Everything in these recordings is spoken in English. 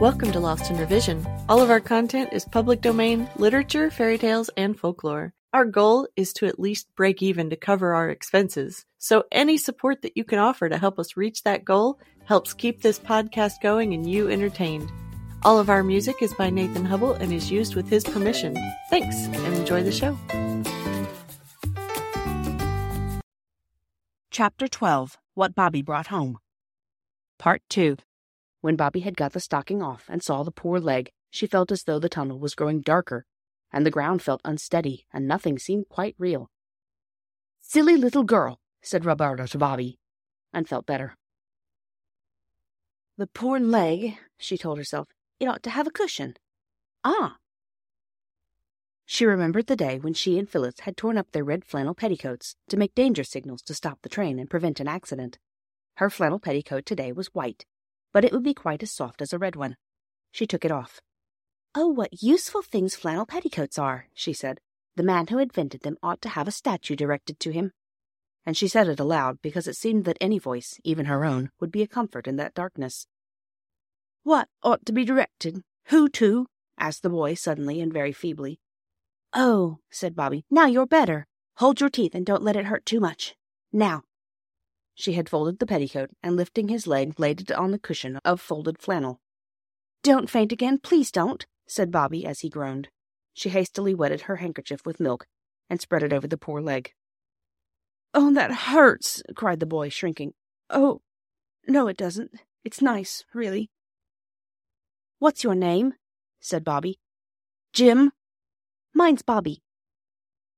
Welcome to Lost in Revision. All of our content is public domain, literature, fairy tales, and folklore. Our goal is to at least break even to cover our expenses. So any support that you can offer to help us reach that goal helps keep this podcast going and you entertained. All of our music is by Nathan Hubble and is used with his permission. Thanks and enjoy the show. Chapter 12 What Bobbie Brought Home. Part 2 When Bobbie had got the stocking off and saw the poor leg, she felt as though the tunnel was growing darker, and the ground felt unsteady, and nothing seemed quite real. Silly little girl, said Roberta to Bobbie, and felt better. The poor leg, she told herself, it ought to have a cushion. Ah! She remembered the day when she and Phyllis had torn up their red flannel petticoats to make danger signals to stop the train and prevent an accident. Her flannel petticoat today was white, but it would be quite as soft as a red one. She took it off. Oh, what useful things flannel petticoats are, she said. The man who invented them ought to have a statue directed to him. And she said it aloud because it seemed that any voice, even her own, would be a comfort in that darkness. What ought to be directed? Who to? asked the boy suddenly and very feebly. Oh, said Bobbie, now you're better. Hold your teeth and don't let it hurt too much. Now, she had folded the petticoat, and lifting his leg, laid it on the cushion of folded flannel. Don't faint again, please don't, said Bobbie as he groaned. She hastily wetted her handkerchief with milk and spread it over the poor leg. Oh, that hurts, cried the boy, shrinking. Oh, no, it doesn't. It's nice, really. What's your name? said Bobbie. Jim. Mine's Bobbie.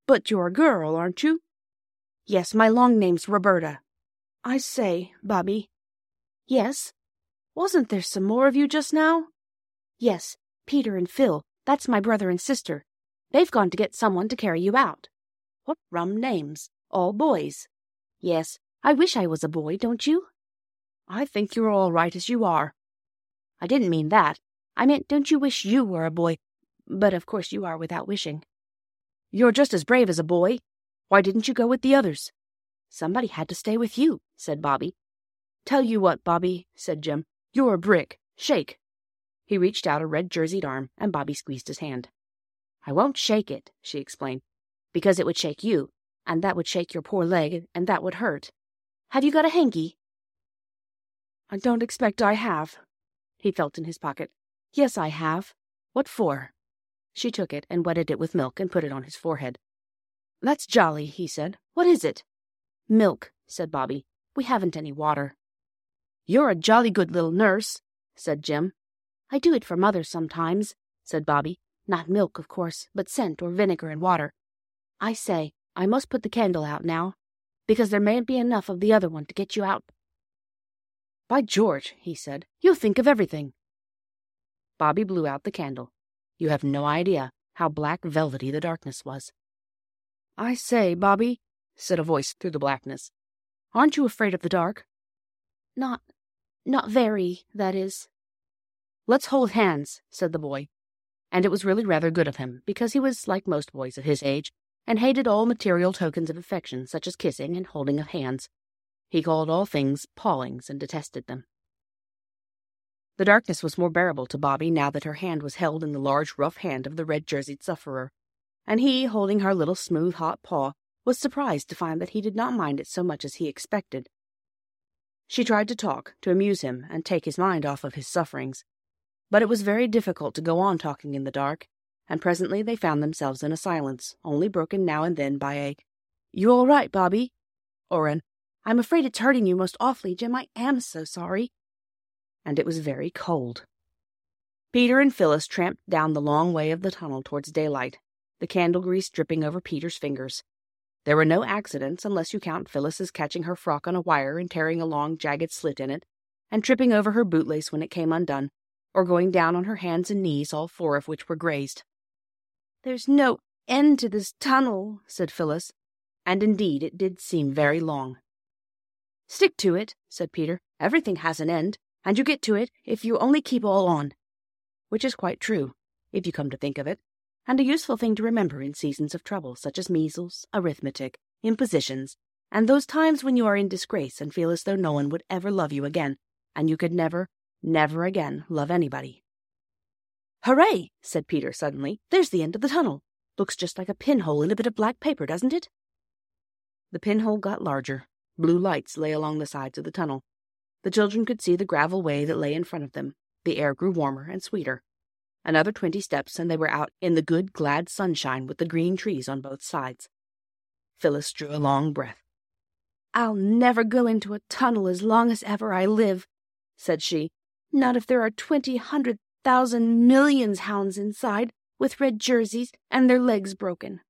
But you're a girl, aren't you? Yes, my long name's Roberta. I say, Bobbie. Yes? Wasn't there some more of you just now? Yes, Peter and Phil. That's my brother and sister. They've gone to get someone to carry you out. What rum names. All boys. Yes, I wish I was a boy, don't you? I think you're all right as you are. I didn't mean that. I meant, don't you wish you were a boy? But of course you are without wishing. You're just as brave as a boy. Why didn't you go with the others? Somebody had to stay with you, said Bobbie. Tell you what, Bobbie, said Jim. You're a brick. Shake. He reached out a red jerseyed arm, and Bobbie squeezed his hand. I won't shake it, she explained, because it would shake you, and that would shake your poor leg, and that would hurt. Have you got a hanky? I don't expect I have. He felt in his pocket. Yes, I have. What for? She took it and wetted it with milk and put it on his forehead. That's jolly, he said. What is it? Milk, said Bobbie. We haven't any water. You're a jolly good little nurse, said Jim. I do it for mother sometimes, said Bobbie. Not milk, of course, but scent or vinegar and water. I say, I must put the candle out now, because there mayn't be enough of the other one to get you out. By George, he said, you think of everything. Bobbie blew out the candle. You have no idea how black velvety the darkness was. I say, Bobbie, said a voice through the blackness, aren't you afraid of the dark? Not, not very, that is. Let's hold hands, said the boy. And it was really rather good of him, because he was like most boys of his age, and hated all material tokens of affection, such as kissing and holding of hands. He called all things pawings and detested them. The darkness was more bearable to Bobbie now that her hand was held in the large, rough hand of the red jerseyed sufferer, and he, holding her little smooth, hot paw, was surprised to find that he did not mind it so much as he expected. She tried to talk, to amuse him, and take his mind off of his sufferings, but it was very difficult to go on talking in the dark, and presently they found themselves in a silence, only broken now and then by a, You all right, Bobbie? or an, I'm afraid it's hurting you most awfully, Jim. I am so sorry and it was very cold. Peter and Phyllis tramped down the long way of the tunnel towards daylight, the candle grease dripping over Peter's fingers. There were no accidents unless you count Phyllis's catching her frock on a wire and tearing a long, jagged slit in it, and tripping over her bootlace when it came undone, or going down on her hands and knees, all four of which were grazed. There's no end to this tunnel, said Phyllis, and indeed it did seem very long. Stick to it, said Peter. Everything has an end and you get to it if you only keep all on. Which is quite true, if you come to think of it, and a useful thing to remember in seasons of trouble such as measles, arithmetic, impositions, and those times when you are in disgrace and feel as though no one would ever love you again, and you could never, never again love anybody. Hooray! said Peter suddenly. There's the end of the tunnel. Looks just like a pinhole in a bit of black paper, doesn't it? The pinhole got larger. Blue lights lay along the sides of the tunnel. The children could see the gravel way that lay in front of them. The air grew warmer and sweeter. Another twenty steps, and they were out in the good, glad sunshine with the green trees on both sides. Phyllis drew a long breath. I'll never go into a tunnel as long as ever I live, said she. Not if there are twenty hundred thousand millions hounds inside, with red jerseys and their legs broken.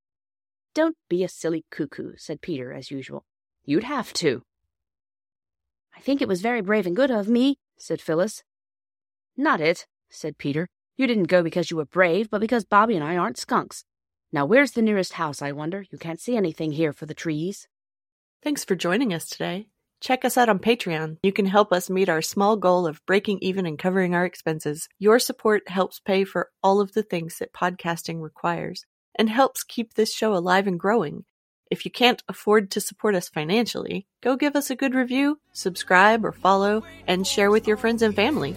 Don't be a silly cuckoo, said Peter, as usual. You'd have to. I think it was very brave and good of me, said Phyllis. Not it, said Peter. You didn't go because you were brave, but because Bobbie and I aren't skunks. Now where's the nearest house, I wonder? You can't see anything here for the trees. Thanks for joining us today. Check us out on Patreon. You can help us meet our small goal of breaking even and covering our expenses. Your support helps pay for all of the things that podcasting requires and helps keep this show alive and growing. If you can't afford to support us financially, go give us a good review, subscribe or follow, and share with your friends and family.